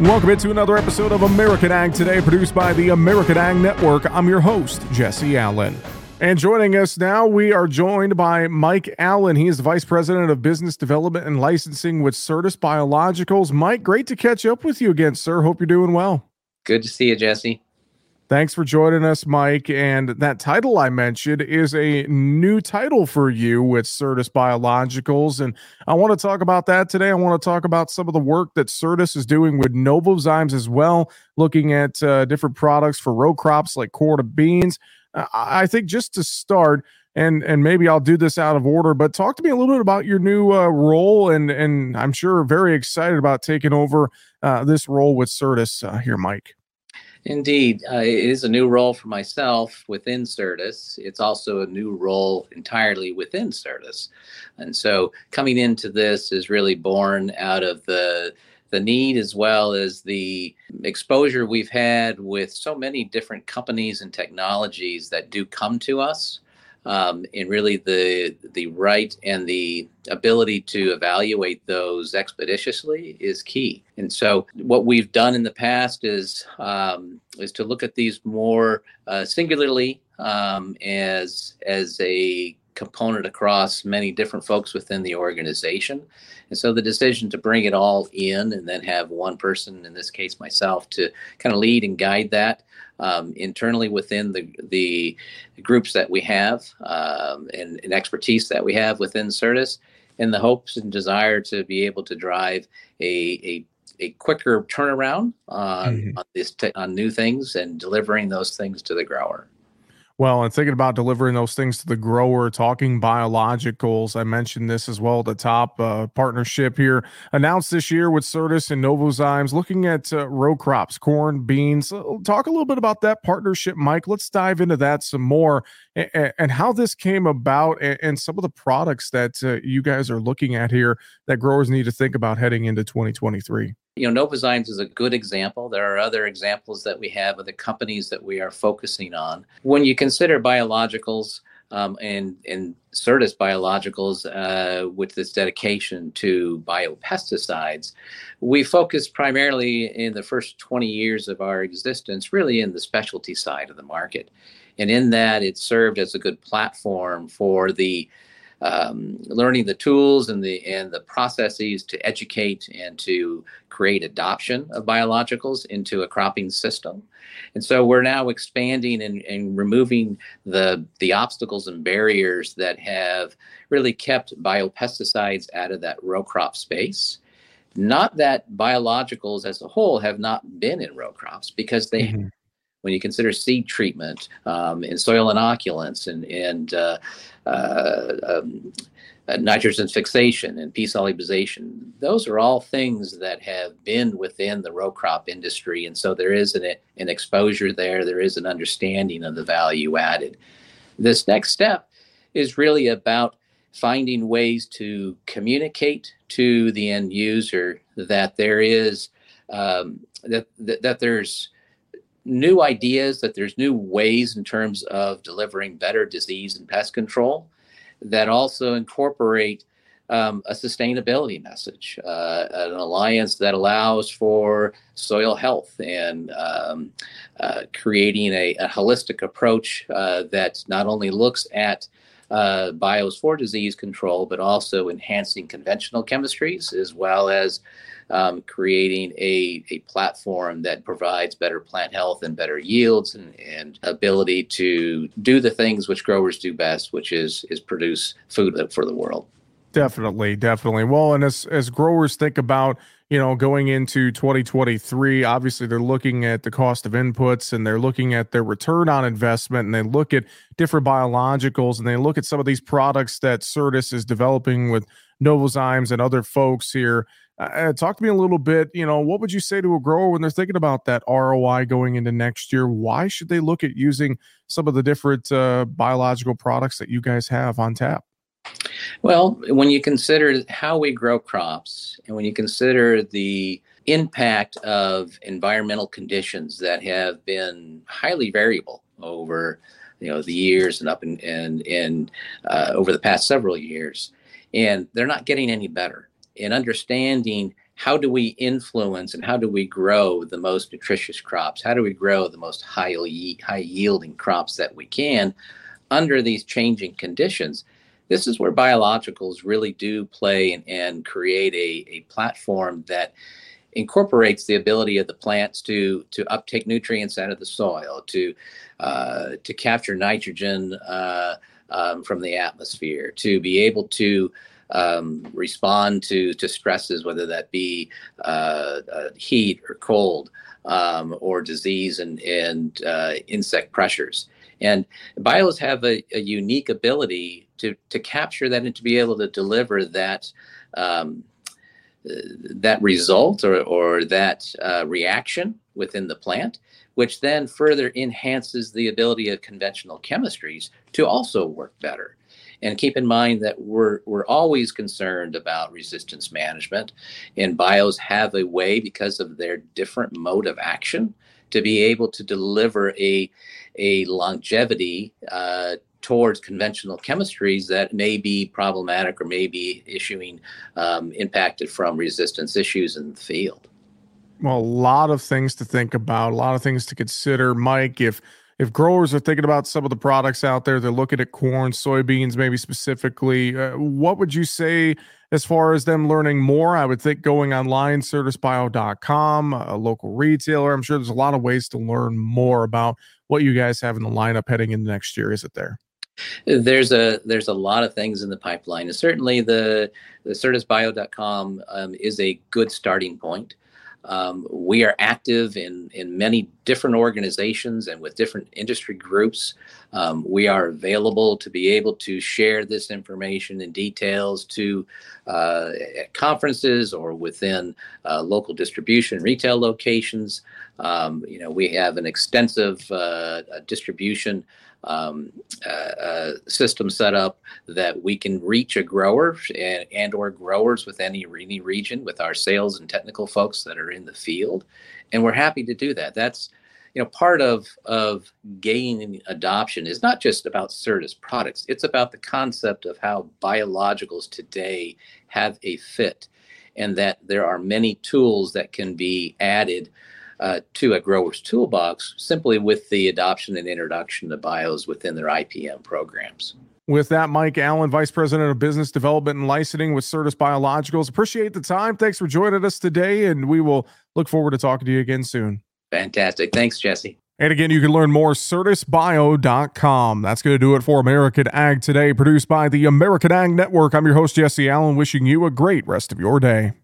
Welcome into another episode of American Ag Today, produced by the American Ag Network. I'm your host, Jesse Allen. And joining us now, we are joined by Mike Allen. He is the Vice President of Business Development and Licensing with Certis Biologicals. Mike, great to catch up with you again, sir. Hope you're doing well. Good to see you, Jesse. Thanks for joining us, Mike. And that title I mentioned is a new title for you with Certis Biologicals. And I want to talk about that today. I want to talk about some of the work that Certis is doing with Novozymes as well, looking at uh, different products for row crops like corn and beans. Uh, I think just to start, and and maybe I'll do this out of order, but talk to me a little bit about your new uh, role, and and I'm sure very excited about taking over uh, this role with Certis uh, here, Mike. Indeed, uh, it is a new role for myself within Certis. It's also a new role entirely within Certis, and so coming into this is really born out of the the need as well as the exposure we've had with so many different companies and technologies that do come to us um, and really the the right and the ability to evaluate those expeditiously is key. And so, what we've done in the past is um, is to look at these more uh, singularly um, as as a component across many different folks within the organization. And so the decision to bring it all in and then have one person, in this case myself, to kind of lead and guide that um, internally within the the groups that we have um, and, and, expertise that we have within Certis, in the hopes and desire to be able to drive a, a a quicker turnaround on, mm-hmm. on this te- on new things and delivering those things to the grower. Well, and thinking about delivering those things to the grower, talking biologicals, I mentioned this as well the top. Uh, partnership here announced this year with Certis and Novozymes, looking at uh, row crops, corn, beans. Talk a little bit about that partnership, Mike. Let's dive into that some more and, and how this came about and, and, some of the products that uh, you guys are looking at here that growers need to think about heading into 2023 you know, Novozymes is a good example. There are other examples that we have of the companies that we are focusing on. When you consider biologicals um, and and Certis Biologicals, uh, with this dedication to biopesticides, we focused primarily in the first 20 years of our existence, really in the specialty side of the market, and in that it served as a good platform for the um, learning the tools and the and the processes to educate and to create adoption of biologicals into a cropping system. And so we're now expanding and, and removing the the obstacles and barriers that have really kept biopesticides out of that row crop space. Not that biologicals as a whole have not been in row crops because they mm-hmm when you consider seed treatment um, and soil inoculants and, and uh, uh, um, uh, nitrogen fixation and P solubilization, those are all things that have been within the row crop industry. And so there is an, an exposure there, there is an understanding of the value added. This next step is really about finding ways to communicate to the end user that there is um, that, that, that there's new ideas, that there's new ways in terms of delivering better disease and pest control that also incorporate um, a sustainability message, uh, an alliance that allows for soil health and um, uh, creating a, a, holistic approach uh, that not only looks at uh, bios for disease control, but also enhancing conventional chemistries as well as um, creating a, a platform that provides better plant health and better yields and, and ability to do the things which growers do best, which is is produce food for the world. Definitely, definitely. Well, and as as growers think about you know going into 2023 obviously they're looking at the cost of inputs and they're looking at their return on investment and they look at different biologicals and they look at some of these products that Certis is developing with Novozymes and other folks here uh, uh, talk to me a little bit. You know, what would you say to a grower when they're thinking about that ROI going into next year? Why should they look at using some of the different uh, biological products that you guys have on tap? Well, when you consider how we grow crops and when you consider the impact of environmental conditions that have been highly variable over you know the years and up and and, uh, over the past several years and they're not getting any better in understanding how do we influence and how do we grow the most nutritious crops? How do we grow the most high, high yielding crops that we can under these changing conditions? This is where biologicals really do play and, and create a, a platform that incorporates the ability of the plants to to uptake nutrients out of the soil, to uh, to capture nitrogen uh, um, from the atmosphere, to be able to um, respond to to stresses, whether that be uh, uh, heat or cold um, or disease and and uh, insect pressures. And bios have a, a, unique ability to to capture that and to be able to deliver that. Um, that result or, or that uh, reaction within the plant, which then further enhances the ability of conventional chemistries to also work better. And keep in mind that we're, we're always concerned about resistance management, and bios have a way, because of their different mode of action, to be able to deliver a, a longevity uh, towards conventional chemistries that may be problematic or may be issuing um, impacted from resistance issues in the field. Well, a lot of things to think about, a lot of things to consider. Mike, if if growers are thinking about some of the products out there, they're looking at corn, soybeans, maybe specifically. Uh, what would you say as far as them learning more? I would think going online, certisbio.com, a local retailer. I'm sure there's a lot of ways to learn more about what you guys have in the lineup heading into next year. Is it there? There's a there's a lot of things in the pipeline, and certainly the the certisbio.com um, is a good starting point. Um, we are active in, in many different organizations and with different industry groups. Um, we are available to be able to share this information and details to uh, conferences or within uh, local distribution retail locations. Um, you know, we have an extensive uh, distribution um, uh, uh, system set up that we can reach a grower and, and or growers with any, any region with our sales and technical folks that are in the field. And we're happy to do that. That's you know part of of gaining adoption is not just about Certis products. It's about the concept of how biologicals today have a fit and that there are many tools that can be added uh, to a grower's toolbox simply with the adoption and introduction of bios within their IPM programs. With that, Mike Allen, Vice President of Business Development and Licensing with Certis Biologicals. Appreciate the time. Thanks for joining us today, and we will look forward to talking to you again soon. Fantastic. Thanks, Jesse. And again, you can learn more certisbio.com. That's going to do it for American Ag Today, produced by the American Ag Network. I'm your host, Jesse Allen, wishing you a great rest of your day.